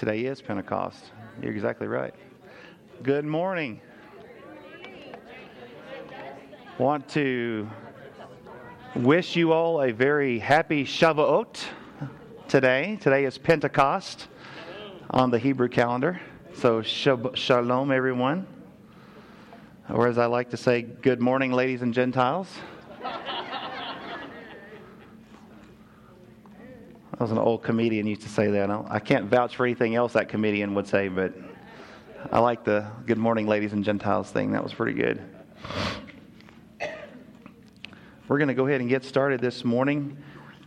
Today is Pentecost. You're exactly right. Good morning. Want to wish you all a very happy Shavuot today. Today is Pentecost on the Hebrew calendar. So, shalom, everyone. Or as I like to say, good morning, ladies and Gentiles. That was an old comedian used to say that. I can't vouch for anything else that comedian would say, but I like the good morning, ladies and Gentiles thing. That was pretty good. We're going to go ahead and get started this morning.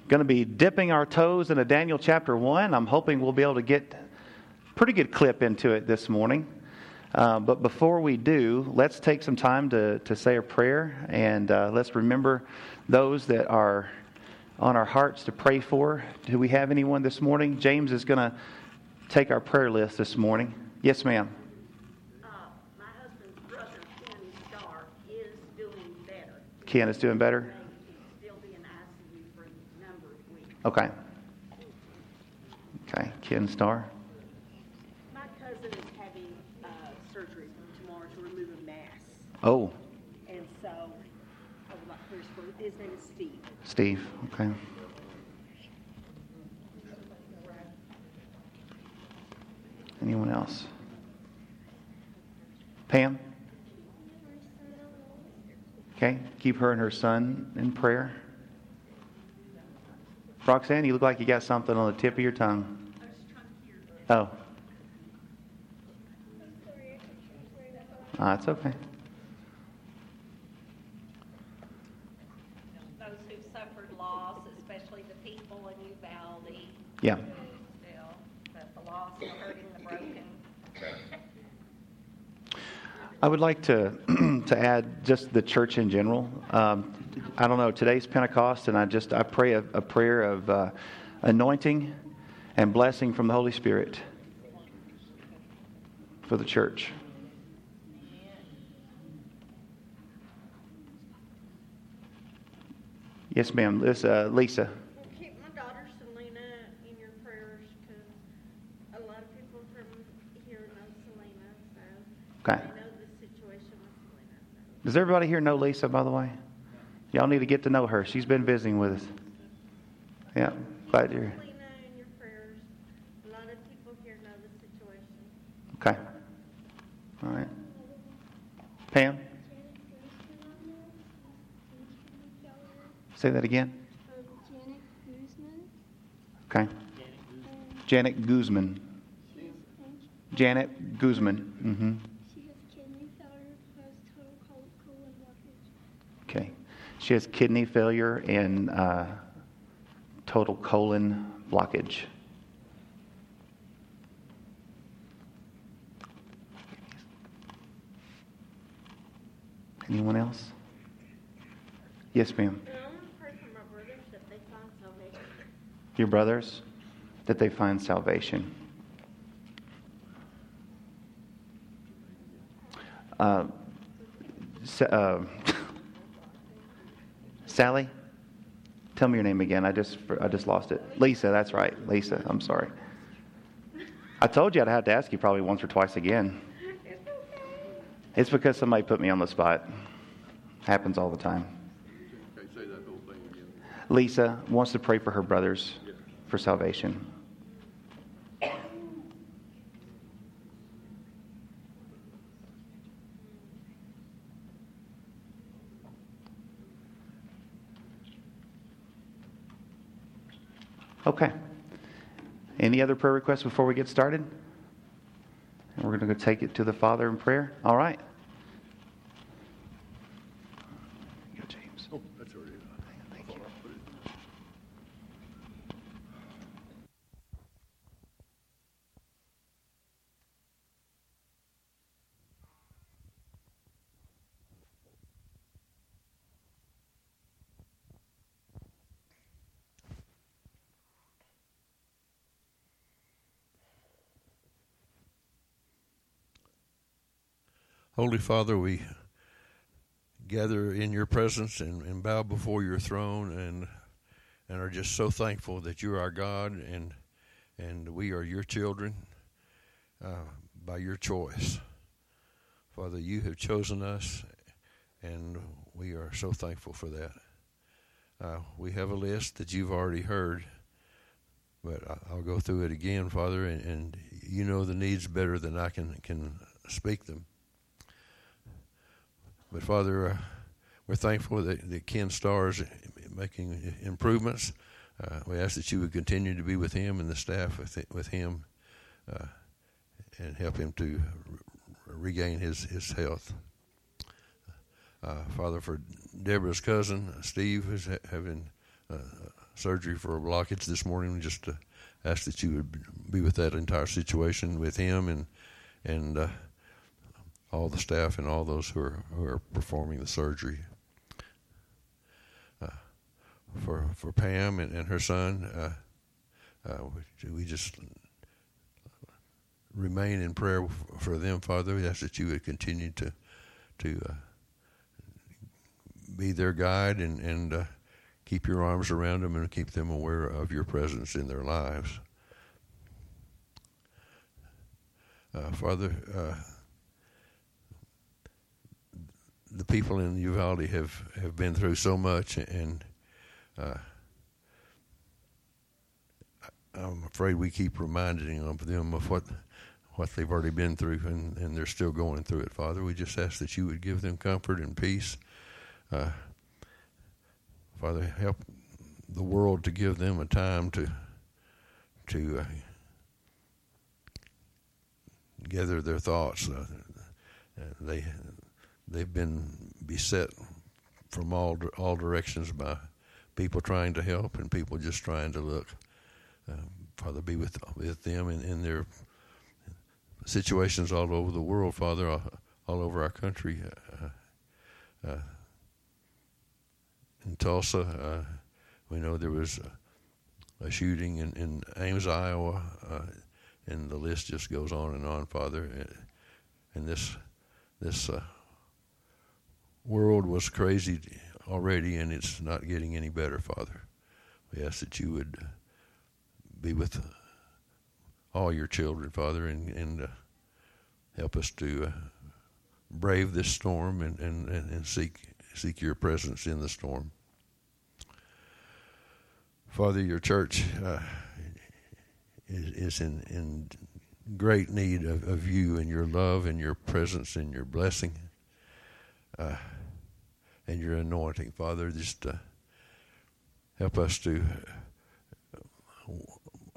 Going to be dipping our toes into Daniel chapter 1. I'm hoping we'll be able to get pretty good clip into it this morning. Uh, but before we do, let's take some time to, to say a prayer and uh, let's remember those that are on our hearts to pray for. Do we have anyone this morning? James is going to take our prayer list this morning. Yes, ma'am. Uh, my husband's brother, Ken Starr, is doing better. Ken is doing better? He'll be in ICU for a number of weeks. Okay. Okay, Ken Starr. My cousin is having uh, surgery tomorrow to remove a mass. Oh. And so, I would like to his name is Steve. Okay. Anyone else? Pam? Okay, keep her and her son in prayer. Roxanne, you look like you got something on the tip of your tongue. Oh. Ah, it's okay. Yeah. I would like to to add just the church in general. Um, I don't know. Today's Pentecost, and I just I pray a, a prayer of uh, anointing and blessing from the Holy Spirit for the church. Yes, ma'am. This, uh, Lisa. Does everybody here know Lisa, by the way? Y'all need to get to know her. She's been visiting with us. Yeah, glad you're. Okay. All right. Pam? Say that again. Okay. Janet Guzman. Janet Guzman. Mm-hmm. She has kidney failure and uh, total colon blockage. Anyone else? Yes, ma'am. Your brothers, that they find salvation. Uh, uh, Sally, tell me your name again. I just I just lost it. Lisa, that's right. Lisa, I'm sorry. I told you I'd have to ask you probably once or twice again. It's because somebody put me on the spot. Happens all the time. Lisa wants to pray for her brothers for salvation. Okay. Any other prayer requests before we get started? And we're going to go take it to the Father in prayer. All right. Holy Father, we gather in your presence and, and bow before your throne and and are just so thankful that you're our God and and we are your children uh, by your choice. Father, you have chosen us, and we are so thankful for that. Uh, we have a list that you've already heard, but I'll go through it again, Father, and, and you know the needs better than I can can speak them. But Father, uh, we're thankful that, that Ken Starr is making improvements. Uh, we ask that you would continue to be with him and the staff with, with him uh, and help him to re- regain his, his health. Uh, Father, for Deborah's cousin, Steve, who's ha- having uh, surgery for a blockage this morning, we just ask that you would be with that entire situation with him and and uh, all the staff and all those who are who are performing the surgery. Uh, for for Pam and, and her son, uh, uh we just remain in prayer for them, Father. We ask that you would continue to to uh, be their guide and and uh, keep your arms around them and keep them aware of your presence in their lives. Uh, Father, uh, the people in Uvalde have, have been through so much, and uh, I'm afraid we keep reminding them of what what they've already been through, and, and they're still going through it. Father, we just ask that you would give them comfort and peace. Uh, Father, help the world to give them a time to to uh, gather their thoughts. Uh, they they've been beset from all all directions by people trying to help and people just trying to look. Uh, Father, be with with them in, in their situations all over the world, Father, all, over our country. Uh, uh, in Tulsa, uh, we know there was a, a shooting in, in Ames, Iowa, uh, and the list just goes on and on, Father. And this this uh, world was crazy already, and it's not getting any better, Father. We ask that you would be with all your children, Father, and, and uh, help us to uh, brave this storm and, and, and seek seek your presence in the storm. Father, your church uh, is, is in, in great need of, of you and your love and your presence and your blessing uh, and your anointing. Father, just uh, help us to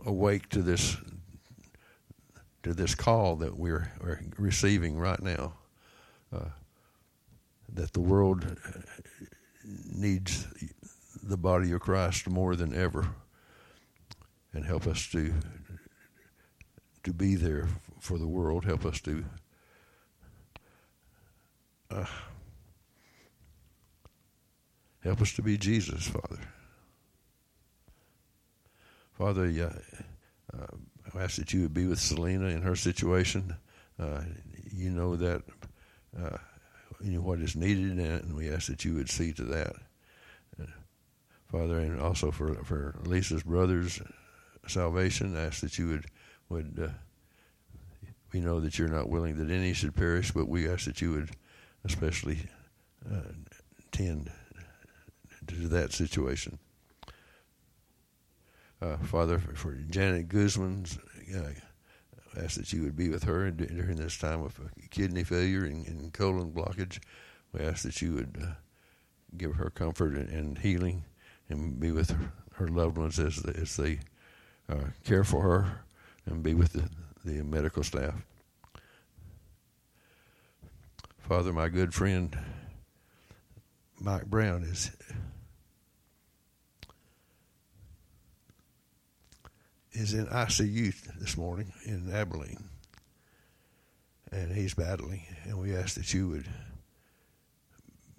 awake to this to this call that we're, we're receiving right now. Uh, that the world needs the body of Christ more than ever, and help us to to be there for the world. Help us to uh, help us to be Jesus, Father. Father, uh, I ask that you would be with Selena in her situation. Uh, you know that uh, you know what is needed, and we ask that you would see to that, uh, Father, and also for for Lisa's brothers' salvation. I ask that you would would uh, we know that you're not willing that any should perish, but we ask that you would especially uh, tend to that situation. Uh, Father, for, for, Janet Guzman's, uh, ask that you would be with her during this time of kidney failure and, and colon blockage. We ask that you would uh, give her comfort and, and, healing and be with her, her loved ones as, as they uh, care for her and be with the, the medical staff. Father, my good friend Mike Brown is is in ICU this morning in Abilene, and he's battling. And we ask that you would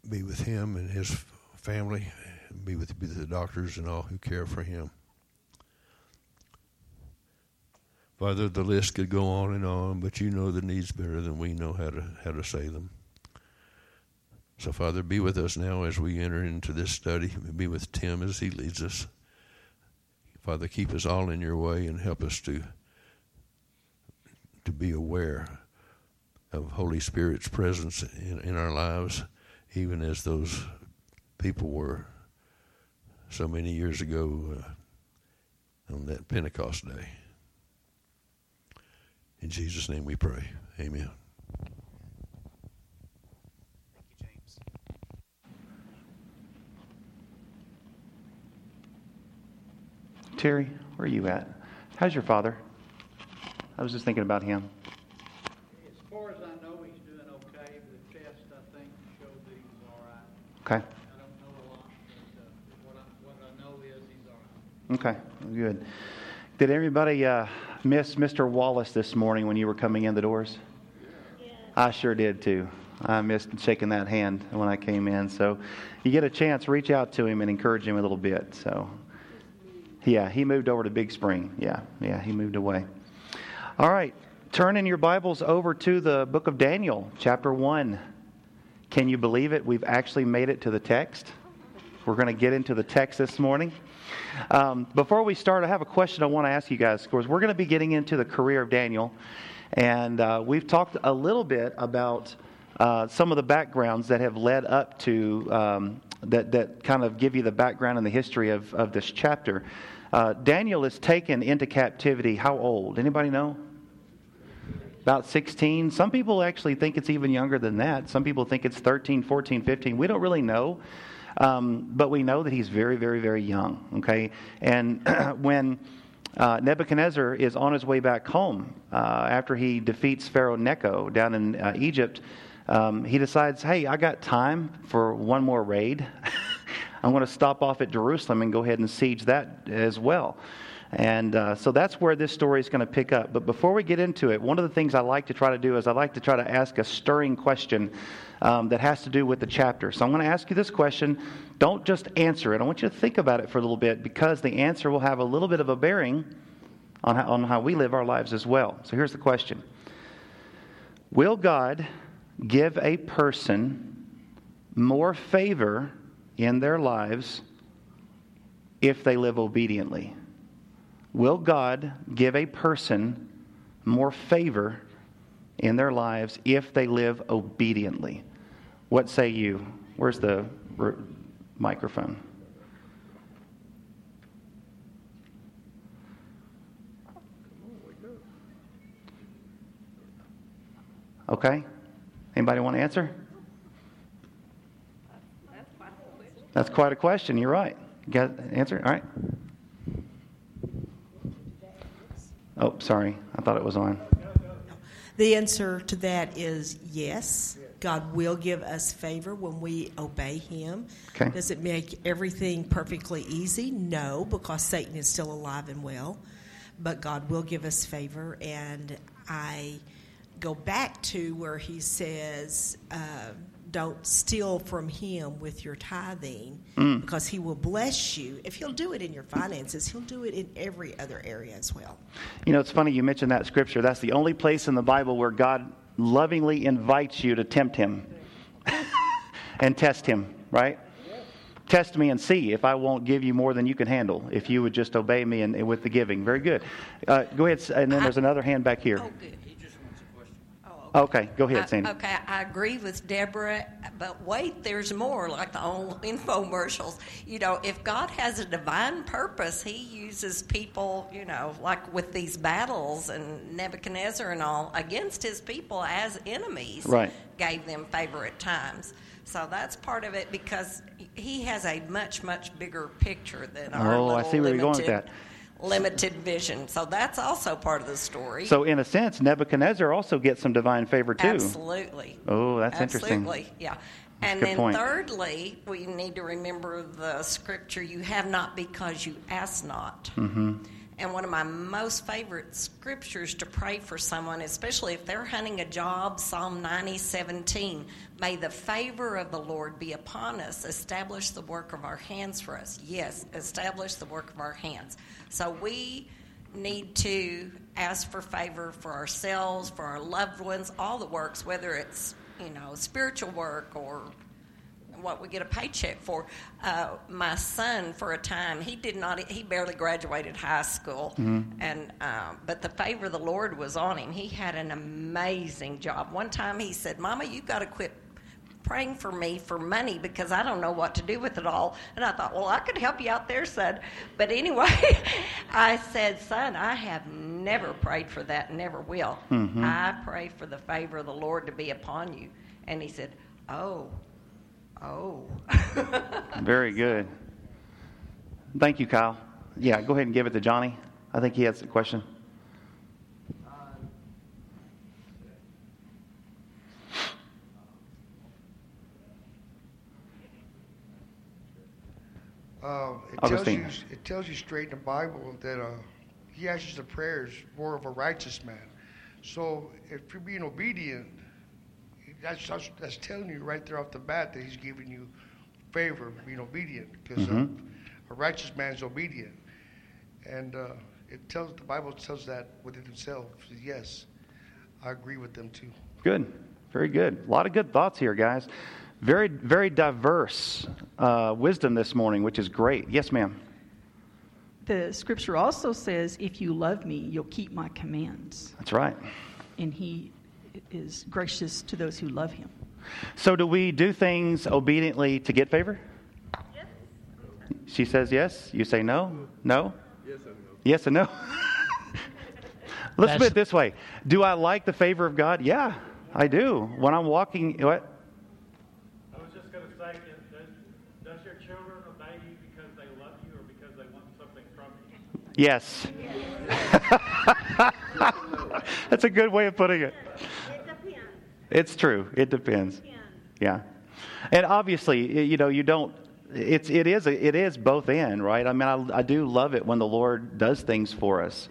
be with him and his family, be with, be the doctors and all who care for him. Father, the list could go on and on, but you know the needs better than we know how to how to say them. So, Father, be with us now as we enter into this study. Be with Tim as he leads us. Father, keep us all in your way and help us to to be aware of Holy Spirit's presence in, in our lives, even as those people were so many years ago uh, on that Pentecost day. In Jesus' name we pray. Amen. Thank you, James. Terry, where are you at? How's your father? I was just thinking about him. As far as I know, he's doing okay. The test, I think, showed that he's all right. Okay. I don't know a lot, but uh, what, I, what I know is he's all right. Okay. Good. Did everybody uh, miss Mr. Wallace this morning when you were coming in the doors? I sure did too. I missed shaking that hand when I came in. So you get a chance, reach out to him and encourage him a little bit. So, yeah, he moved over to Big Spring. Yeah, yeah, he moved away. All right, turn in your Bibles over to the book of Daniel, chapter 1. Can you believe it? We've actually made it to the text. We're going to get into the text this morning. Um, before we start, I have a question I want to ask you guys. Of course, we're going to be getting into the career of Daniel, and uh, we've talked a little bit about uh, some of the backgrounds that have led up to um, that that kind of give you the background and the history of, of this chapter. Uh, Daniel is taken into captivity. How old? Anybody know? About 16. Some people actually think it's even younger than that. Some people think it's 13, 14, 15. We don't really know. Um, but we know that he's very, very, very young. Okay, and when uh, Nebuchadnezzar is on his way back home uh, after he defeats Pharaoh Necho down in uh, Egypt, um, he decides, "Hey, I got time for one more raid. I'm going to stop off at Jerusalem and go ahead and siege that as well." And uh, so that's where this story is going to pick up. But before we get into it, one of the things I like to try to do is I like to try to ask a stirring question um, that has to do with the chapter. So I'm going to ask you this question. Don't just answer it. I want you to think about it for a little bit because the answer will have a little bit of a bearing on how, on how we live our lives as well. So here's the question Will God give a person more favor in their lives if they live obediently? Will God give a person more favor in their lives if they live obediently? What say you? Where's the microphone? Okay. Anybody want to answer? That's quite a question. You're right. You got an answer? All right. Oh, sorry. I thought it was on. The answer to that is yes. God will give us favor when we obey Him. Okay. Does it make everything perfectly easy? No, because Satan is still alive and well. But God will give us favor. And I go back to where He says, uh, don't steal from Him with your tithing because He will bless you. If He'll do it in your finances, He'll do it in every other area as well. You know, it's funny you mentioned that scripture. That's the only place in the Bible where God lovingly invites you to tempt him and test him, right? Test me and see if I won't give you more than you can handle, if you would just obey me and, with the giving. Very good. Uh, go ahead, and then there's another hand back here. Oh, good. Oh, Okay, go ahead, I- Sandy. Okay, I agree with Deborah, but wait, there's more, like the old infomercials. You know, if God has a divine purpose, He uses people, you know, like with these battles and Nebuchadnezzar and all, against His people as enemies. Right. Gave them favor at times. So that's part of it because He has a much, much bigger picture than our Oh, I see where you're going with limited- that. Limited vision. So that's also part of the story. So, in a sense, Nebuchadnezzar also gets some divine favor, too. Absolutely. Oh, that's interesting. Absolutely, yeah. That's And then point. thirdly, we need to remember the scripture, you have not because you ask not. Mm-hmm. And one of my most favorite scriptures to pray for someone, especially if they're hunting a job, Psalm 90, 17. May the favor of the Lord be upon us. Establish the work of our hands for us. Yes, establish the work of our hands. So we need to ask for favor for ourselves, for our loved ones, all the works, whether it's, you know, spiritual work or what we get a paycheck for. Uh, my son, for a time, he did not. He barely graduated high school, and uh, but the favor of the Lord was on him. He had an amazing job. One time, he said, "Mama, you've got to quit." Praying for me for money because I don't know what to do with it all. And I thought, well, I could help you out there, son. But anyway, I said, son, I have never prayed for that, never will. I pray for the favor of the Lord to be upon you. And he said, oh, oh. Very good. Thank you, Kyle. Yeah, go ahead and give it to Johnny. I think he has a question. Um, it tells you it tells you straight in the Bible that uh, he answers the prayers more of a righteous man. So if you're being obedient, that's that's, that's telling you right there off the bat that he's giving you favor of being obedient because uh, a righteous man is obedient, and uh, it tells the Bible tells that within himself. Yes, I agree with them too. Good. Very good. A lot of good thoughts here, guys. Very, very diverse uh, wisdom this morning, which is great. Yes, ma'am. The scripture also says, If you love me, you'll keep my commands. That's right. And he is gracious to those who love him. So, do we do things obediently to get favor? Yes. She says yes. You say no? No? Yes and no. Yes and no. Let's put it this way Do I like the favor of God? Yeah, I do. When I'm walking, what? I was just going to say, does, does your children obey you because they love you or because they want something from you? Yes. That's a good way of putting it. It's true. It depends. Depends. Yeah, and obviously, you know, you don't. It's it is it is both in right. I mean, I, I do love it when the Lord does things for us,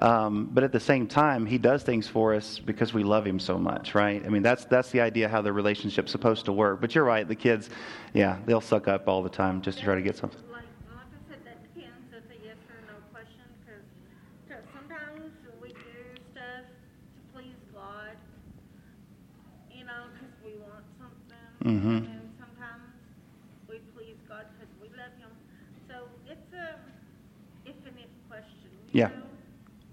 um, but at the same time, He does things for us because we love Him so much, right? I mean, that's that's the idea how the relationship's supposed to work. But you're right. The kids, yeah, they'll suck up all the time just to try to get something. Like, like I said, that depends. It's a yes or no question because sometimes we do stuff to please God, you know, because we want something. Mhm. And sometimes we please God because we love Him. So it's a if and if question. Yeah. know?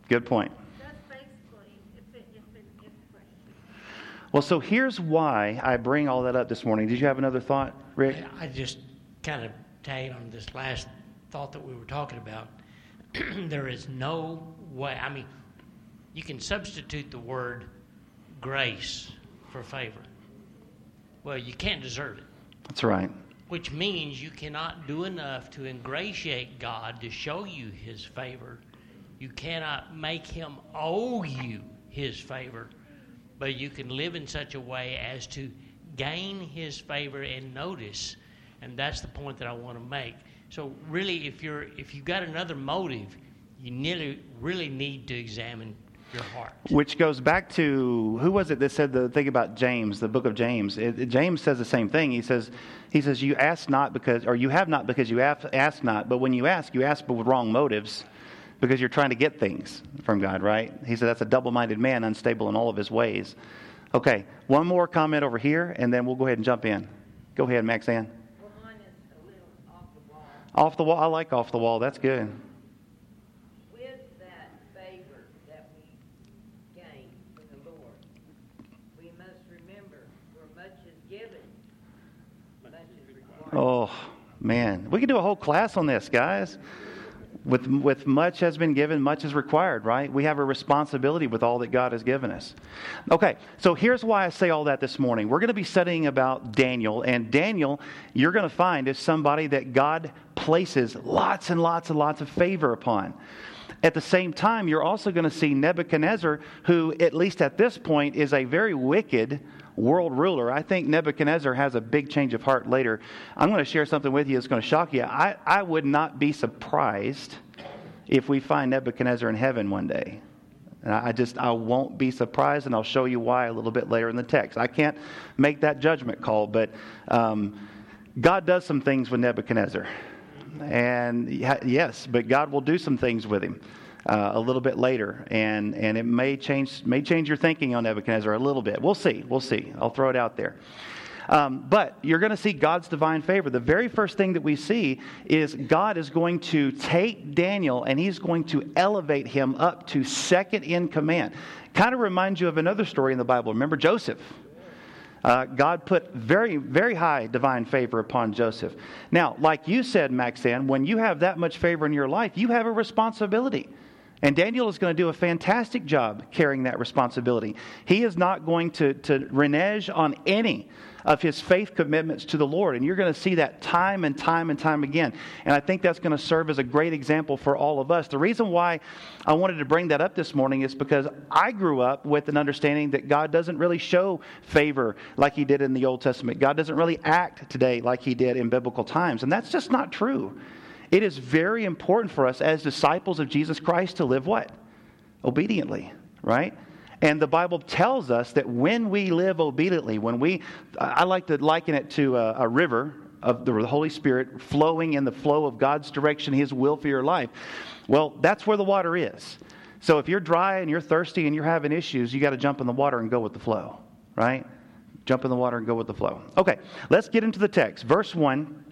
Good point. That's basically it's a if and if question. Well, so here's why I bring all that up this morning. Did you have another thought, Rick? I just kind of tag on this last thought that we were talking about. there is no way, I mean, you can substitute the word grace for favor. Well, you can't deserve it, That's right. which means you cannot do enough to ingratiate God to show you his favor. You cannot make him owe you his favor, but you can live in such a way as to gain his favor and notice. And that's the point that I want to make. So really if you're if you've got another motive, you nearly really need to examine your heart. Which goes back to who was it that said the thing about James, the book of James? It, it- James says the same thing. He says, he says, you ask not because, or you have not because you ask, ask not. But when you ask, you ask but with wrong motives, because you're trying to get things from God, right? He said that's a double-minded man, unstable in all of his ways. Okay, one more comment over here, and then we'll go ahead and jump in. Go ahead, Maxanne. Well, mine is a little off the wall. Off the wall. I like off the wall. That's good. With that favor that we gain from the Lord, we must remember where much is given, much is required. Oh man, we could do a whole class on this, guys. With with much has been given, much is required. Right? We have a responsibility with all that God has given us. Okay, so here's why I say all that this morning. We're going to be studying about Daniel, and Daniel, you're going to find is somebody that God places lots and lots and lots of favor upon. At the same time, you're also going to see Nebuchadnezzar, who, at least at this point, is a very wicked world ruler. I think Nebuchadnezzar has a big change of heart later. I'm going to share something with you that's going to shock you. I, I would not be surprised if we find Nebuchadnezzar in heaven one day. And I just, I won't be surprised, and I'll show you why a little bit later in the text. I can't make that judgment call, but um, God does some things with Nebuchadnezzar. And yes, but God will do some things with him uh, a little bit later, and and it may change may change your thinking on Nebuchadnezzar a little bit. We'll see. We'll see. I'll throw it out there. Um, but you're going to see God's divine favor. The very first thing that we see is God is going to take Daniel and he's going to elevate him up to second in command. Kind of reminds you of another story in the Bible. Remember Joseph? Uh, God put very, very high divine favor upon Joseph. Now, like you said, Maxan, when you have that much favor in your life, you have a responsibility. And Daniel is going to do a fantastic job carrying that responsibility. He is not going to, to renege on any of his faith commitments to the Lord. And you're going to see that time and time and time again. And I think that's going to serve as a great example for all of us. The reason why I wanted to bring that up this morning is because I grew up with an understanding that God doesn't really show favor like he did in the Old Testament. God doesn't really act today like he did in biblical times. And that's just not true. It is very important for us as disciples of Jesus Christ to live what? Obediently, right? And the Bible tells us that when we live obediently, when we, I like to liken it to a, a river of the Holy Spirit flowing in the flow of God's direction, His will for your life. Well, that's where the water is. So if you're dry and you're thirsty and you're having issues, you got to jump in the water and go with the flow, right? Jump in the water and go with the flow. Okay, let's get into the text. Verse 1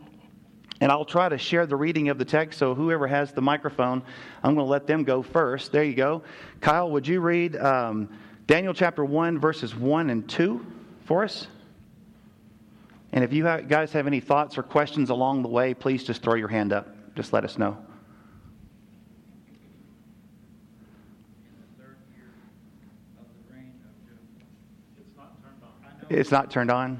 and I'll try to share the reading of the text, so whoever has the microphone, I'm going to let them go first. There you go. Kyle, would you read um, Daniel chapter 1, verses 1 and 2 for us? And if you guys have any thoughts or questions along the way, please just throw your hand up. Just let us know. It's not turned on.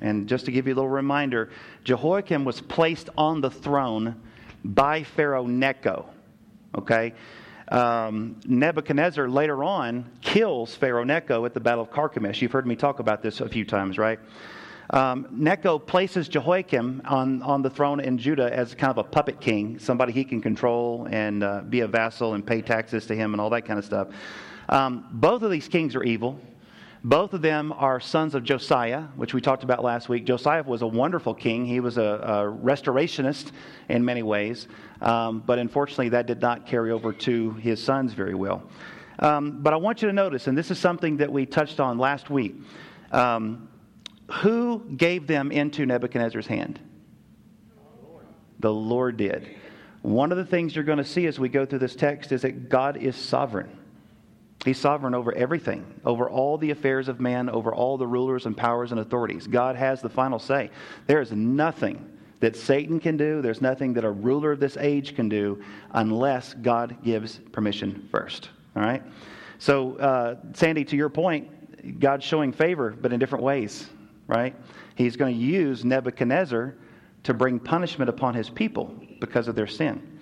And just to give you a little reminder, Jehoiakim was placed on the throne by Pharaoh Necho. Okay? Um, Nebuchadnezzar later on kills Pharaoh Necho at the Battle of Carchemish. You've heard me talk about this a few times, right? Um, Necho places Jehoiakim on, on the throne in Judah as kind of a puppet king, somebody he can control and uh, be a vassal and pay taxes to him and all that kind of stuff. Um, both of these kings are evil. Both of them are sons of Josiah, which we talked about last week. Josiah was a wonderful king. He was a, a restorationist in many ways, um, but unfortunately, that did not carry over to his sons very well. Um, but I want you to notice, and this is something that we touched on last week um, who gave them into Nebuchadnezzar's hand? The Lord did. One of the things you're going to see as we go through this text is that God is sovereign. He's sovereign over everything, over all the affairs of man, over all the rulers and powers and authorities. God has the final say. There is nothing that Satan can do, there's nothing that a ruler of this age can do unless God gives permission first. All right? So, uh, Sandy, to your point, God's showing favor, but in different ways, right? He's going to use Nebuchadnezzar to bring punishment upon his people because of their sin.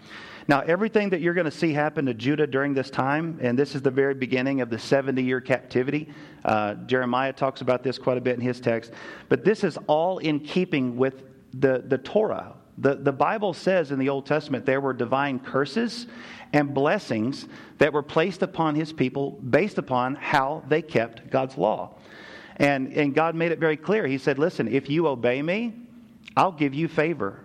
Now, everything that you're going to see happen to Judah during this time, and this is the very beginning of the 70 year captivity. Uh, Jeremiah talks about this quite a bit in his text. But this is all in keeping with the, the Torah. The, the Bible says in the Old Testament there were divine curses and blessings that were placed upon his people based upon how they kept God's law. And, and God made it very clear. He said, Listen, if you obey me, I'll give you favor.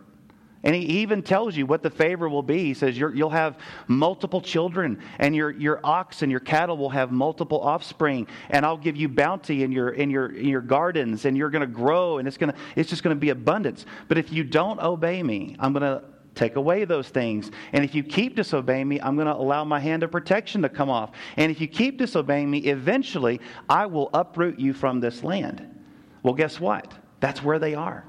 And he even tells you what the favor will be. He says you will have multiple children, and your, your ox and your cattle will have multiple offspring, and I'll give you bounty in your, in your, in your gardens, and you're going to grow, and it's, gonna, it's just going to be abundance. But if you don't obey me, I'm going to take away those things. And if you keep disobeying me, I'm going to allow my hand of protection to come off. And if you keep disobeying me, eventually I will uproot you from this land. Well, guess what? That's where they are.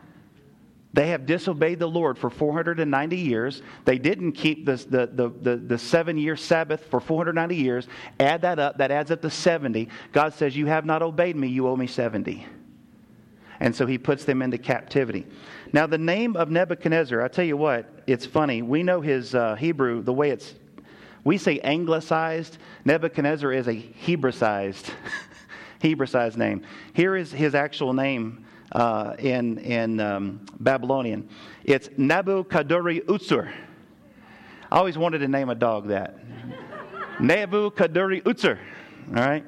They have disobeyed the Lord for 490 years. They didn't keep the, the, the, the, seven year Sabbath for 490 years. Add that up, that adds up to 70. God says, You have not obeyed me, you owe me 70. And so he puts them into captivity. Now, the name of Nebuchadnezzar, I tell you what, it's funny. We know his uh, Hebrew, the way it's, we say anglicized. Nebuchadnezzar is a Hebraicized Hebraicized name. Here is his actual name uh, in, in um, Babylonian it's Nabuchadori Utsur. I always wanted to name a dog that. Nabuchadori Utsur. All right?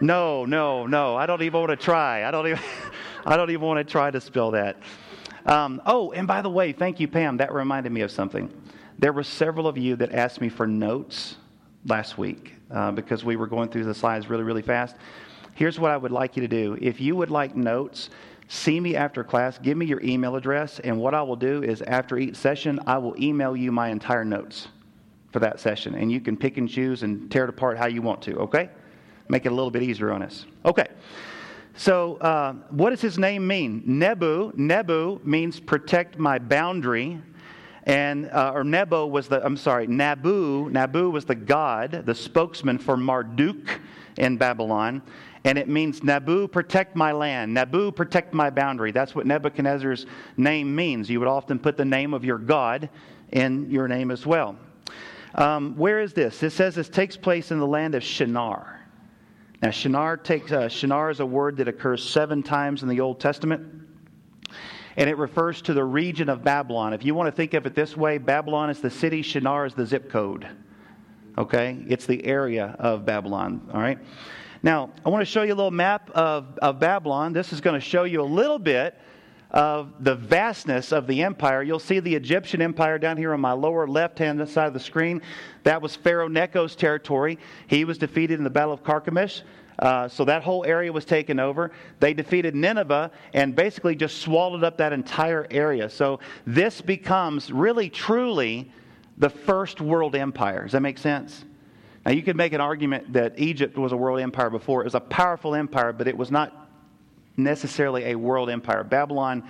No, no, no. I don't even want to try. I don't even, I don't even want to try to spell that. Um, oh, and by the way, thank you, Pam. That reminded me of something. There were several of you that asked me for notes last week uh, because we were going through the slides really, really fast. Here's what I would like you to do. If you would like notes, see me after class, give me your email address, and what I will do is after each session, I will email you my entire notes for that session. And you can pick and choose and tear it apart how you want to, okay? Make it a little bit easier on us. Okay. So, uh, what does his name mean? Nebu. Nebu means protect my boundary. And, uh, or Nebo was the, I'm sorry, Nabu. Nabu was the god, the spokesman for Marduk in Babylon. And it means Nabu, protect my land. Nabu, protect my boundary. That's what Nebuchadnezzar's name means. You would often put the name of your God in your name as well. Um, where is this? It says this takes place in the land of Shinar. Now, Shinar takes uh, Shinar is a word that occurs seven times in the Old Testament, and it refers to the region of Babylon. If you want to think of it this way, Babylon is the city, Shinar is the zip code. Okay, it's the area of Babylon. All right. Now, I want to show you a little map of, of Babylon. This is going to show you a little bit of the vastness of the empire. You'll see the Egyptian empire down here on my lower left hand side of the screen. That was Pharaoh Necho's territory. He was defeated in the Battle of Carchemish. Uh, so that whole area was taken over. They defeated Nineveh and basically just swallowed up that entire area. So this becomes really, truly the first world empire. Does that make sense? Now, you could make an argument that Egypt was a world empire before. It was a powerful empire, but it was not necessarily a world empire. Babylon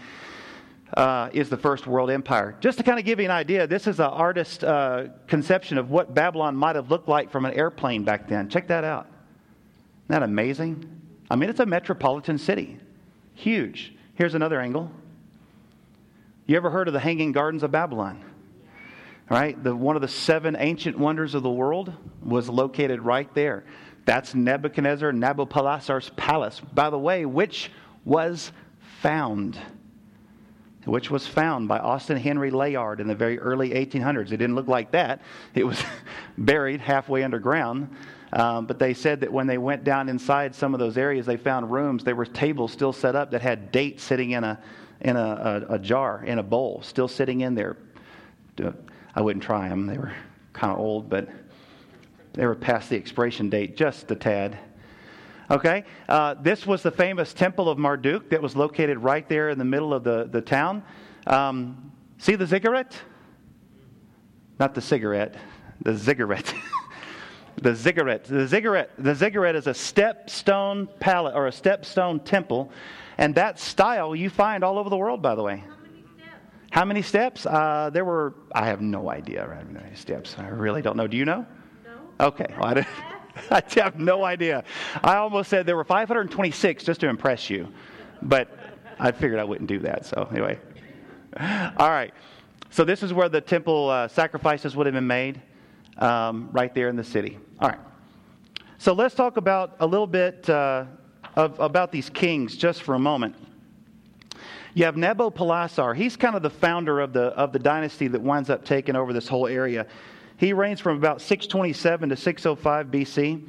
uh, is the first world empire. Just to kind of give you an idea, this is an artist's uh, conception of what Babylon might have looked like from an airplane back then. Check that out. Isn't that amazing? I mean, it's a metropolitan city, huge. Here's another angle. You ever heard of the Hanging Gardens of Babylon? Right? The, one of the seven ancient wonders of the world was located right there. That's Nebuchadnezzar, Nabopolassar's palace. By the way, which was found. Which was found by Austen Henry Layard in the very early 1800s. It didn't look like that. It was buried halfway underground. Um, but they said that when they went down inside some of those areas, they found rooms. There were tables still set up that had dates sitting in a in a, a, a jar, in a bowl, still sitting in there. I wouldn't try them. They were kind of old, but they were past the expiration date just a tad. Okay? Uh, this was the famous Temple of Marduk that was located right there in the middle of the, the town. Um, see the ziggurat? Not the cigarette, the ziggurat. the ziggurat. The ziggurat. The ziggurat is a stepstone palace or a stepstone temple, and that style you find all over the world, by the way. How many steps? Uh, there were, I have no idea how many steps. I really don't know. Do you know? No. Okay. Well, I, I have no idea. I almost said there were 526 just to impress you, but I figured I wouldn't do that. So, anyway. All right. So, this is where the temple uh, sacrifices would have been made, um, right there in the city. All right. So, let's talk about a little bit uh, of, about these kings just for a moment. You have Nabopolassar. He's kind of the founder of the, of the dynasty that winds up taking over this whole area. He reigns from about 627 to 605 BC.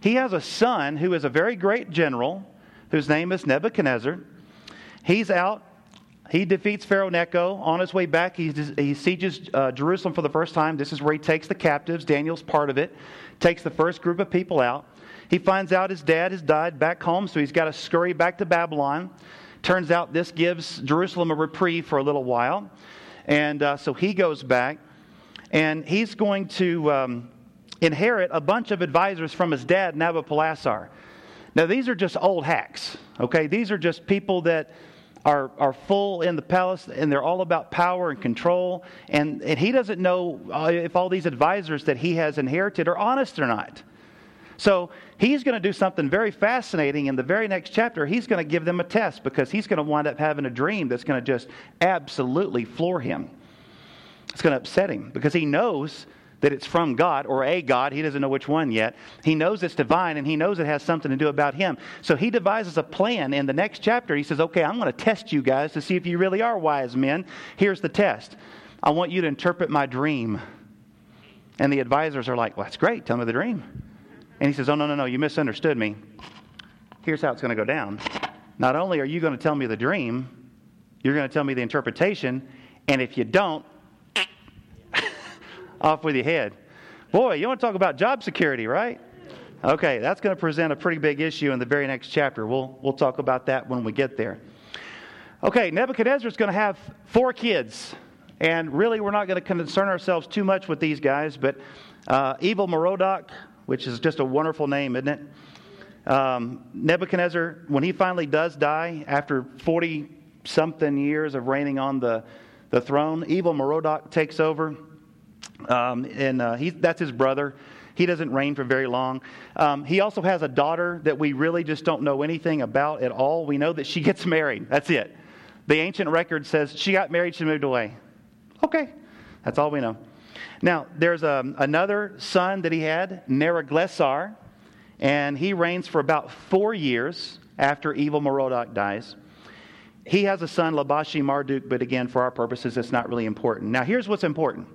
He has a son who is a very great general whose name is Nebuchadnezzar. He's out. He defeats Pharaoh Necho. On his way back, he, he sieges uh, Jerusalem for the first time. This is where he takes the captives. Daniel's part of it. Takes the first group of people out. He finds out his dad has died back home, so he's got to scurry back to Babylon. Turns out this gives Jerusalem a reprieve for a little while. And uh, so he goes back and he's going to um, inherit a bunch of advisors from his dad, Nabopolassar. Now, these are just old hacks, okay? These are just people that are, are full in the palace and they're all about power and control. And, and he doesn't know uh, if all these advisors that he has inherited are honest or not. So he's going to do something very fascinating in the very next chapter. He's going to give them a test because he's going to wind up having a dream that's going to just absolutely floor him. It's going to upset him because he knows that it's from God or a God. He doesn't know which one yet. He knows it's divine and he knows it has something to do about him. So he devises a plan in the next chapter. He says, Okay, I'm going to test you guys to see if you really are wise men. Here's the test I want you to interpret my dream. And the advisors are like, Well, that's great. Tell me the dream. And he says, Oh, no, no, no, you misunderstood me. Here's how it's going to go down. Not only are you going to tell me the dream, you're going to tell me the interpretation. And if you don't, off with your head. Boy, you want to talk about job security, right? Okay, that's going to present a pretty big issue in the very next chapter. We'll, we'll talk about that when we get there. Okay, Nebuchadnezzar is going to have four kids. And really, we're not going to concern ourselves too much with these guys, but uh, Evil Merodach, which is just a wonderful name, isn't it? Um, Nebuchadnezzar, when he finally does die after 40 something years of reigning on the, the throne, Evil Merodach takes over. Um, and uh, he, that's his brother. He doesn't reign for very long. Um, he also has a daughter that we really just don't know anything about at all. We know that she gets married. That's it. The ancient record says she got married, she moved away. Okay, that's all we know. Now, there's um, another son that he had, Neriglissar, and he reigns for about four years after evil Merodach dies. He has a son, Labashi Marduk, but again, for our purposes, it's not really important. Now, here's what's important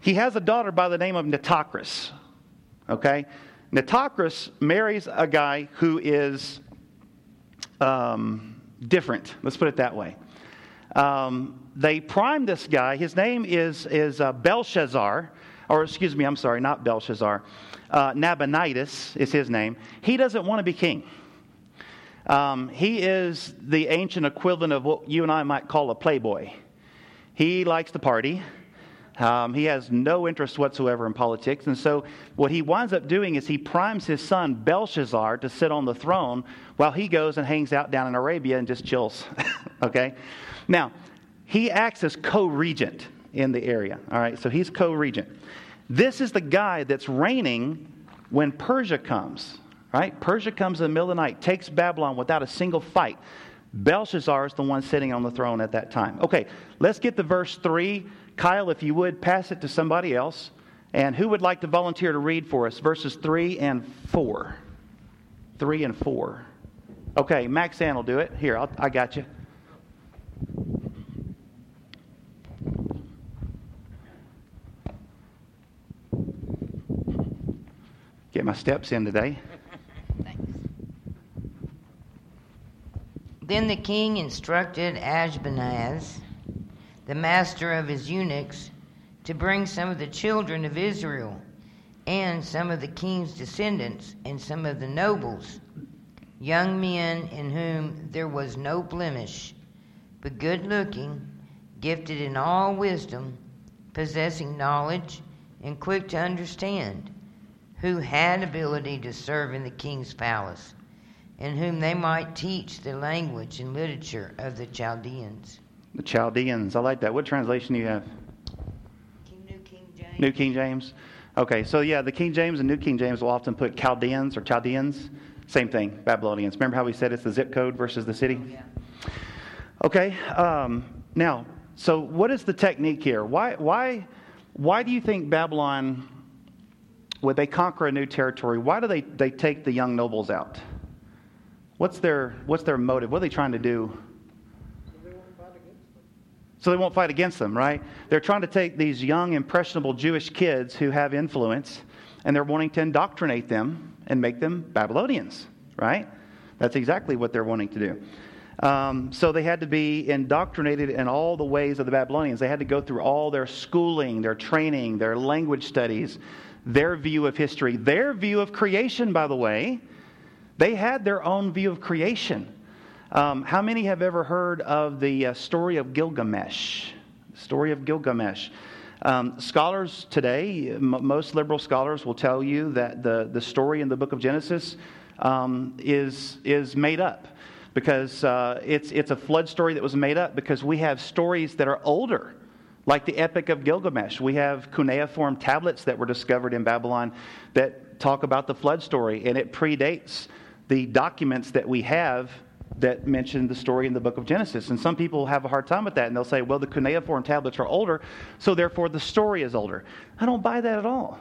he has a daughter by the name of Nitocris. Okay? Nitocris marries a guy who is um, different. Let's put it that way. Um, they prime this guy. His name is, is uh, Belshazzar, or excuse me, I'm sorry, not Belshazzar. Uh, Nabonidus is his name. He doesn't want to be king. Um, he is the ancient equivalent of what you and I might call a playboy. He likes to party. Um, he has no interest whatsoever in politics. And so, what he winds up doing is he primes his son Belshazzar to sit on the throne while he goes and hangs out down in Arabia and just chills. okay? Now, he acts as co regent in the area. All right? So, he's co regent. This is the guy that's reigning when Persia comes. Right? Persia comes in the middle of the night, takes Babylon without a single fight. Belshazzar is the one sitting on the throne at that time. Okay, let's get to verse 3 Kyle, if you would, pass it to somebody else. And who would like to volunteer to read for us verses 3 and 4? 3 and 4. Okay, Max Ann will do it. Here, I'll, I got you. Get my steps in today. Then the king instructed Ashpenaz the master of his eunuchs, to bring some of the children of Israel, and some of the king's descendants, and some of the nobles, young men in whom there was no blemish, but good looking, gifted in all wisdom, possessing knowledge, and quick to understand, who had ability to serve in the king's palace, and whom they might teach the language and literature of the Chaldeans. The Chaldeans. I like that. What translation do you have? New King James. New King James. Okay, so yeah, the King James and New King James will often put Chaldeans or Chaldeans. Same thing, Babylonians. Remember how we said it's the zip code versus the city? Yeah. Okay, um, now, so what is the technique here? Why, why, why do you think Babylon, when they conquer a new territory, why do they, they take the young nobles out? What's their, what's their motive? What are they trying to do? so they won't fight against them, right? They're trying to take these young, impressionable Jewish kids who have influence and they're wanting to indoctrinate them and make them Babylonians, right? That's exactly what they're wanting to do. Um, so they had to be indoctrinated in all the ways of the Babylonians. They had to go through all their schooling, their training, their language studies, their view of history, their view of creation, by the way. They had their own view of creation. Um, how many have ever heard of the uh, story of Gilgamesh? Story of Gilgamesh. Um, scholars today, m- most liberal scholars will tell you that the, the story in the book of Genesis um, is, is made up because uh, it's, it's a flood story that was made up because we have stories that are older, like the Epic of Gilgamesh. We have cuneiform tablets that were discovered in Babylon that talk about the flood story, and it predates the documents that we have that mention the story in the book of Genesis. And some people have a hard time with that, and they'll say, well, the cuneiform tablets are older, so therefore the story is older. I don't buy that at all.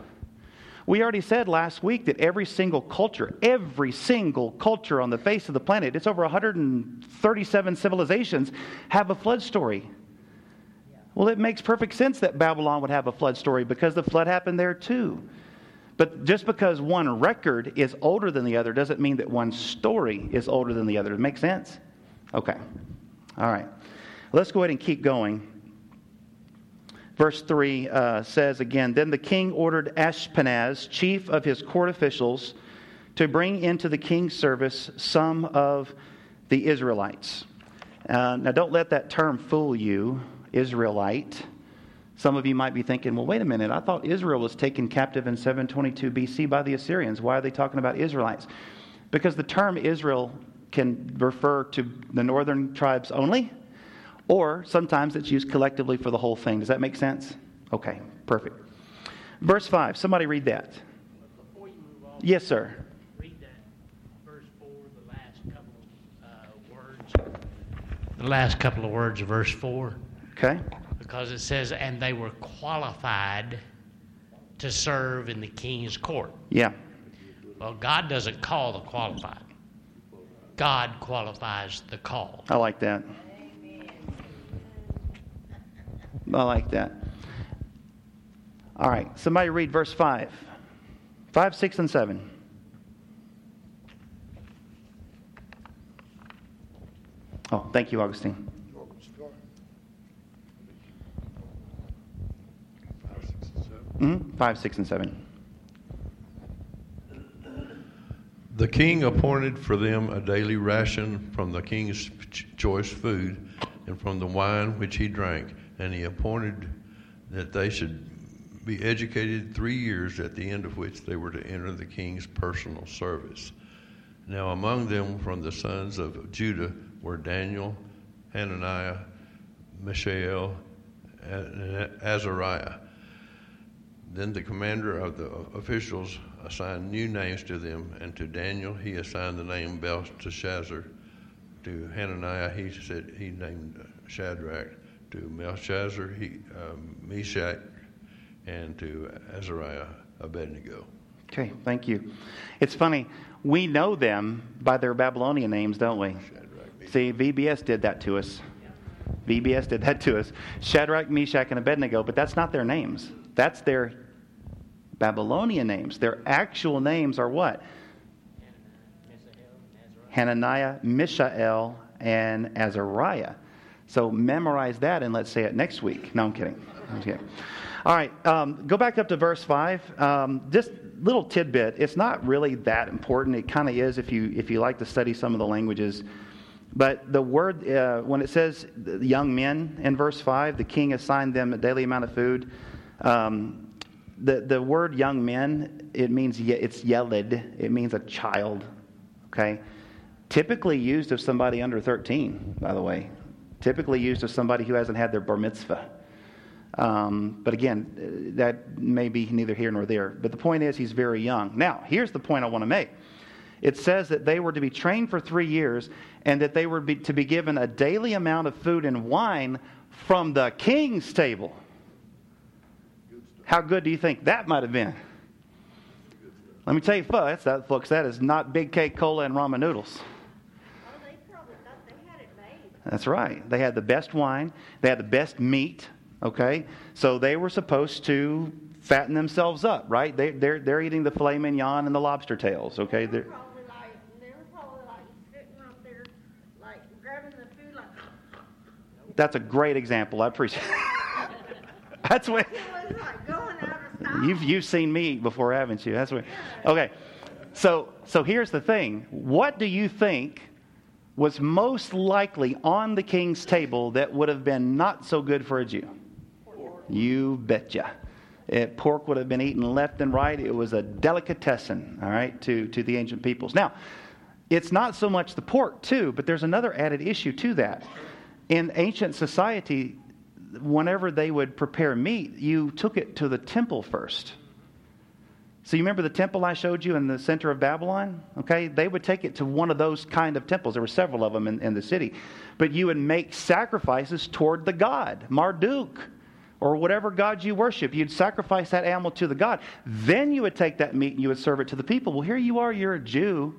We already said last week that every single culture, every single culture on the face of the planet, it's over 137 civilizations, have a flood story. Well, it makes perfect sense that Babylon would have a flood story because the flood happened there too. But just because one record is older than the other doesn't mean that one story is older than the other. Does it make sense? Okay. All right. Let's go ahead and keep going. Verse 3 uh, says again Then the king ordered Ashpenaz, chief of his court officials, to bring into the king's service some of the Israelites. Uh, now, don't let that term fool you, Israelite. Some of you might be thinking, well, wait a minute. I thought Israel was taken captive in 722 BC by the Assyrians. Why are they talking about Israelites? Because the term Israel can refer to the northern tribes only, or sometimes it's used collectively for the whole thing. Does that make sense? Okay, perfect. Verse 5. Somebody read that. Before you move on, Yes, sir. read that verse 4, the last couple of uh, words. The last couple of words of verse 4. Okay. Because it says, and they were qualified to serve in the king's court. Yeah. Well, God doesn't call the qualified, God qualifies the call. I like that. I like that. All right. Somebody read verse 5. 5, 6, and 7. Oh, thank you, Augustine. Mm-hmm. 5, 6, and 7. The king appointed for them a daily ration from the king's choice food and from the wine which he drank, and he appointed that they should be educated three years, at the end of which they were to enter the king's personal service. Now, among them from the sons of Judah were Daniel, Hananiah, Mishael, and Azariah. Then the commander of the officials assigned new names to them, and to Daniel he assigned the name Belteshazzar. To Hananiah he said he named Shadrach. To Belshazzar he um, Meshach, and to Azariah Abednego. Okay, thank you. It's funny. We know them by their Babylonian names, don't we? See, VBS did that to us. VBS did that to us. Shadrach, Meshach, and Abednego, but that's not their names. That's their Babylonian names. Their actual names are what? Hananiah, Mishael, and Azariah. So memorize that and let's say it next week. No, I'm kidding. I'm kidding. All right, um, go back up to verse five. Um, just little tidbit. It's not really that important. It kind of is if you if you like to study some of the languages. But the word uh, when it says young men in verse five, the king assigned them a daily amount of food. Um, the the word young men it means it's yeled, It means a child. Okay, typically used of somebody under thirteen. By the way, typically used of somebody who hasn't had their bar mitzvah. Um, but again, that may be neither here nor there. But the point is, he's very young. Now, here's the point I want to make. It says that they were to be trained for three years and that they were be, to be given a daily amount of food and wine from the king's table. How good do you think that might have been? Let me tell you, folks, that, folks, that is not Big K cola and ramen noodles. That's right. They had the best wine, they had the best meat, okay? So they were supposed to fatten themselves up, right? They, they're, they're eating the filet mignon and the lobster tails, okay? They're, that's a great example. I appreciate That's what. You've, you've seen me eat before, haven't you? That's what. Okay. So, so here's the thing. What do you think was most likely on the king's table that would have been not so good for a Jew? You betcha. It, pork would have been eaten left and right. It was a delicatessen, all right, to, to the ancient peoples. Now, it's not so much the pork, too, but there's another added issue to that. In ancient society, whenever they would prepare meat, you took it to the temple first. So you remember the temple I showed you in the center of Babylon? Okay, they would take it to one of those kind of temples. There were several of them in, in the city. But you would make sacrifices toward the god, Marduk, or whatever god you worship. You'd sacrifice that animal to the god. Then you would take that meat and you would serve it to the people. Well, here you are, you're a Jew,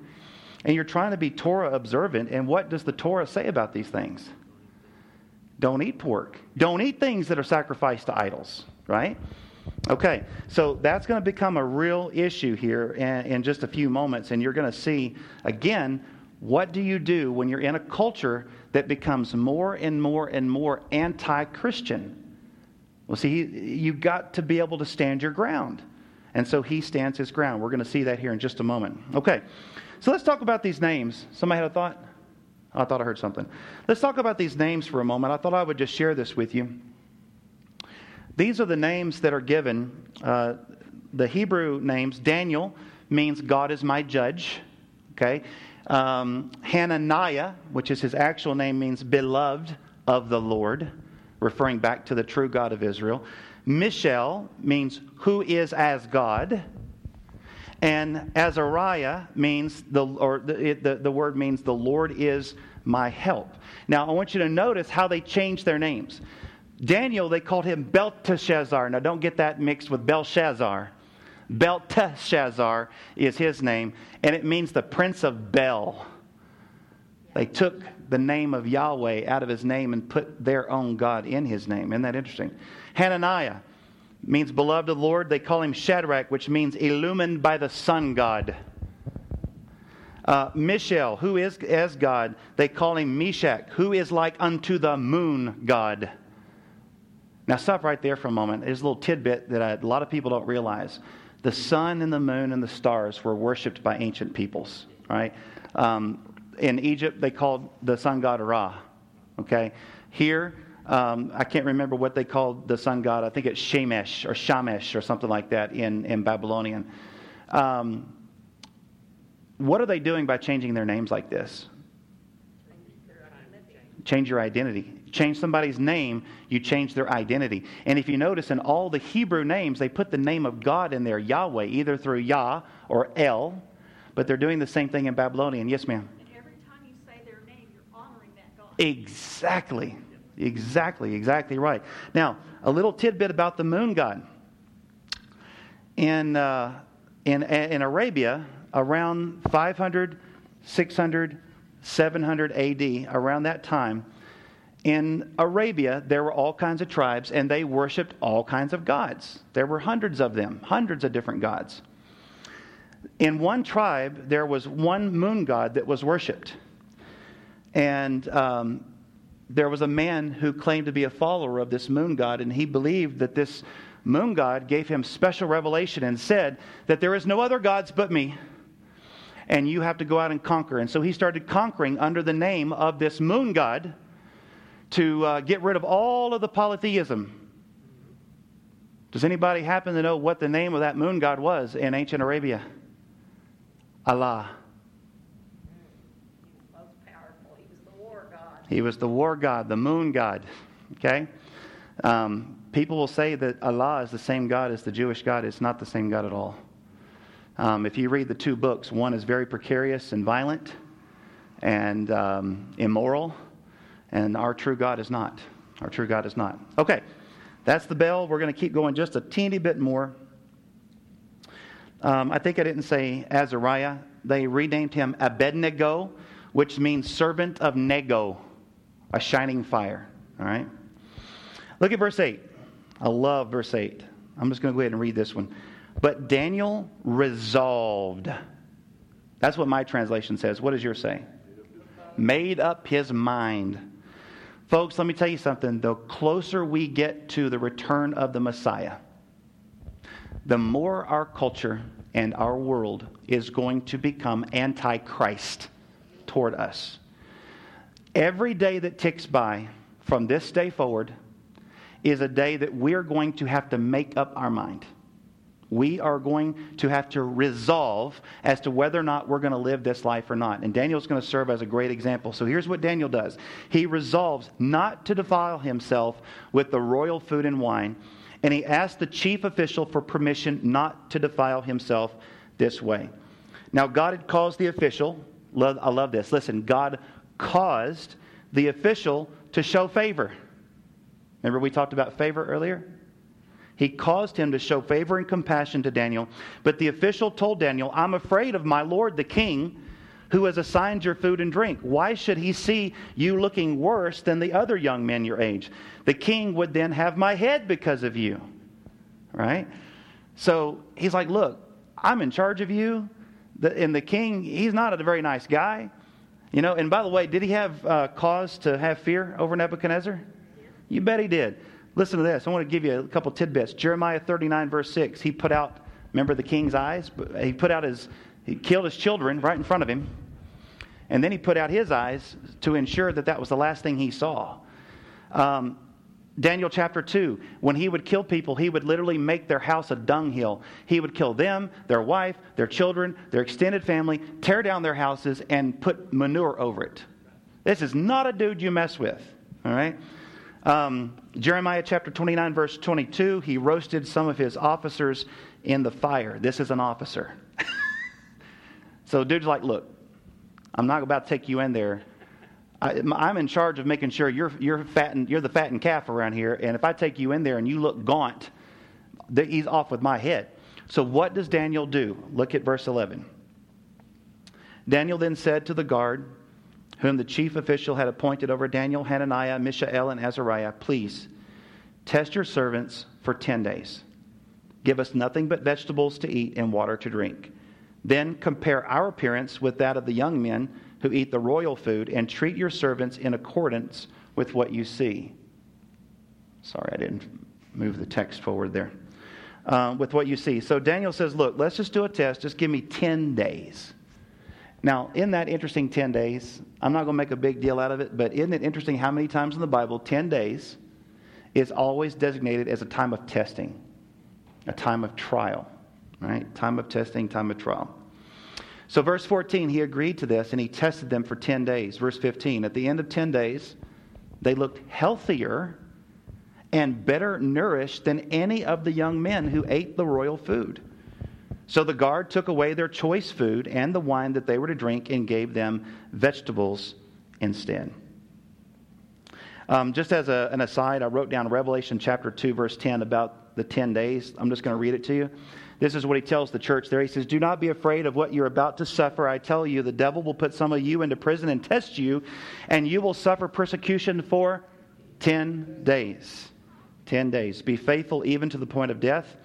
and you're trying to be Torah observant. And what does the Torah say about these things? Don't eat pork. Don't eat things that are sacrificed to idols, right? Okay, so that's going to become a real issue here in, in just a few moments, and you're going to see again what do you do when you're in a culture that becomes more and more and more anti Christian? Well, see, you've got to be able to stand your ground. And so he stands his ground. We're going to see that here in just a moment. Okay, so let's talk about these names. Somebody had a thought? I thought I heard something. Let's talk about these names for a moment. I thought I would just share this with you. These are the names that are given. Uh, the Hebrew names, Daniel means God is my judge. Okay. Um, Hananiah, which is his actual name, means beloved of the Lord, referring back to the true God of Israel. Mishael means who is as God. And Azariah means the or the, the, the word means the Lord is my help. Now I want you to notice how they changed their names. Daniel, they called him Belteshazzar. Now, don't get that mixed with Belshazzar. Belteshazzar is his name, and it means the prince of Bel. They took the name of Yahweh out of his name and put their own God in his name. Isn't that interesting? Hananiah means beloved of the Lord. They call him Shadrach, which means illumined by the sun god. Uh, Mishael, who is as God, they call him Meshach, who is like unto the moon god. Now, stop right there for a moment. There's a little tidbit that I, a lot of people don't realize. The sun and the moon and the stars were worshipped by ancient peoples, right? Um, in Egypt, they called the sun god Ra, okay? Here, um, I can't remember what they called the sun god. I think it's Shemesh or Shamesh or something like that in, in Babylonian. Um, what are they doing by changing their names like this? Change your identity change somebody's name, you change their identity. And if you notice in all the Hebrew names, they put the name of God in there, Yahweh, either through Yah or El, but they're doing the same thing in Babylonian. Yes, ma'am. And every time you say their name, you're honoring that God. Exactly. Exactly, exactly right. Now, a little tidbit about the moon god. In, uh, in, in Arabia, around 500, 600, 700 AD, around that time, in Arabia, there were all kinds of tribes, and they worshiped all kinds of gods. There were hundreds of them, hundreds of different gods. In one tribe, there was one moon god that was worshiped. And um, there was a man who claimed to be a follower of this moon god, and he believed that this moon god gave him special revelation and said that there is no other gods but me, and you have to go out and conquer. And so he started conquering under the name of this moon god to uh, get rid of all of the polytheism. Does anybody happen to know what the name of that moon god was in ancient Arabia? Allah. Most powerful. He was the war god. He was the war god, the moon god. Okay? Um, people will say that Allah is the same God as the Jewish God. It's not the same God at all. Um, if you read the two books, one is very precarious and violent and um, immoral, and our true God is not. Our true God is not. Okay, that's the bell. We're going to keep going just a teeny bit more. Um, I think I didn't say Azariah. They renamed him Abednego, which means servant of Nego, a shining fire. All right? Look at verse 8. I love verse 8. I'm just going to go ahead and read this one. But Daniel resolved. That's what my translation says. What does yours say? Made up his mind Folks, let me tell you something. The closer we get to the return of the Messiah, the more our culture and our world is going to become antichrist toward us. Every day that ticks by from this day forward is a day that we're going to have to make up our mind we are going to have to resolve as to whether or not we're going to live this life or not. And Daniel's going to serve as a great example. So here's what Daniel does he resolves not to defile himself with the royal food and wine, and he asks the chief official for permission not to defile himself this way. Now, God had caused the official, I love this, listen, God caused the official to show favor. Remember, we talked about favor earlier? He caused him to show favor and compassion to Daniel. But the official told Daniel, I'm afraid of my lord the king, who has assigned your food and drink. Why should he see you looking worse than the other young men your age? The king would then have my head because of you. Right? So he's like, Look, I'm in charge of you. and the king, he's not a very nice guy. You know, and by the way, did he have uh, cause to have fear over Nebuchadnezzar? You bet he did. Listen to this. I want to give you a couple tidbits. Jeremiah 39, verse 6. He put out, remember the king's eyes? He put out his, he killed his children right in front of him. And then he put out his eyes to ensure that that was the last thing he saw. Um, Daniel chapter 2, when he would kill people, he would literally make their house a dunghill. He would kill them, their wife, their children, their extended family, tear down their houses, and put manure over it. This is not a dude you mess with, all right? Um, Jeremiah chapter 29, verse 22, he roasted some of his officers in the fire. This is an officer. so, dude's like, look, I'm not about to take you in there. I, am in charge of making sure you're, you're, fattened, you're the fattened calf around here, and if I take you in there and you look gaunt, he's off with my head. So, what does Daniel do? Look at verse 11. Daniel then said to the guard, whom the chief official had appointed over Daniel, Hananiah, Mishael, and Azariah, please test your servants for 10 days. Give us nothing but vegetables to eat and water to drink. Then compare our appearance with that of the young men who eat the royal food and treat your servants in accordance with what you see. Sorry, I didn't move the text forward there. Uh, with what you see. So Daniel says, Look, let's just do a test. Just give me 10 days. Now, in that interesting 10 days, I'm not going to make a big deal out of it, but isn't it interesting how many times in the Bible 10 days is always designated as a time of testing, a time of trial, right? Time of testing, time of trial. So, verse 14, he agreed to this and he tested them for 10 days. Verse 15, at the end of 10 days, they looked healthier and better nourished than any of the young men who ate the royal food. So the guard took away their choice food and the wine that they were to drink and gave them vegetables instead. Um, just as a, an aside, I wrote down Revelation chapter 2, verse 10 about the 10 days. I'm just going to read it to you. This is what he tells the church there. He says, Do not be afraid of what you're about to suffer. I tell you, the devil will put some of you into prison and test you, and you will suffer persecution for 10 days. 10 days. Be faithful even to the point of death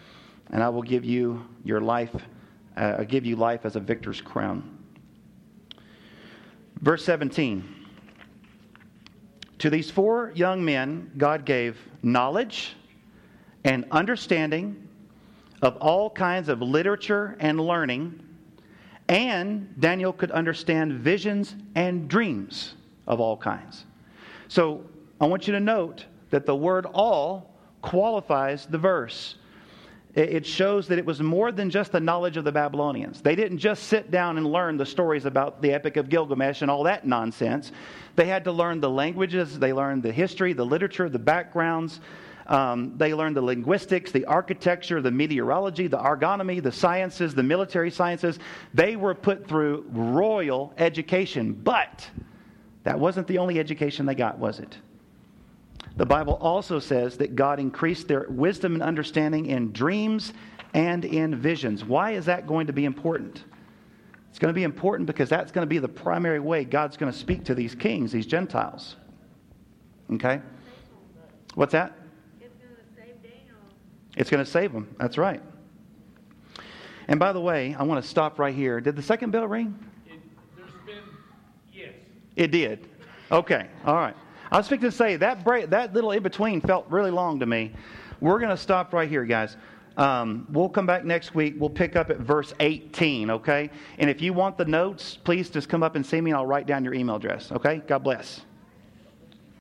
and I will give you your life, uh, I'll give you life as a victor's crown. Verse 17. To these four young men, God gave knowledge and understanding of all kinds of literature and learning, and Daniel could understand visions and dreams of all kinds. So I want you to note that the word all qualifies the verse it shows that it was more than just the knowledge of the Babylonians. They didn't just sit down and learn the stories about the Epic of Gilgamesh and all that nonsense. They had to learn the languages, they learned the history, the literature, the backgrounds. Um, they learned the linguistics, the architecture, the meteorology, the ergonomy, the sciences, the military sciences. They were put through royal education. But that wasn't the only education they got, was it? The Bible also says that God increased their wisdom and understanding in dreams and in visions. Why is that going to be important? It's going to be important because that's going to be the primary way God's going to speak to these kings, these Gentiles. Okay? What's that? It's going to save them. That's right. And by the way, I want to stop right here. Did the second bell ring? It, yes. It did. Okay. All right. I was fixing to say that break, that little in between felt really long to me. We're going to stop right here, guys. Um, we'll come back next week. We'll pick up at verse 18, okay? And if you want the notes, please just come up and see me and I'll write down your email address, okay? God bless.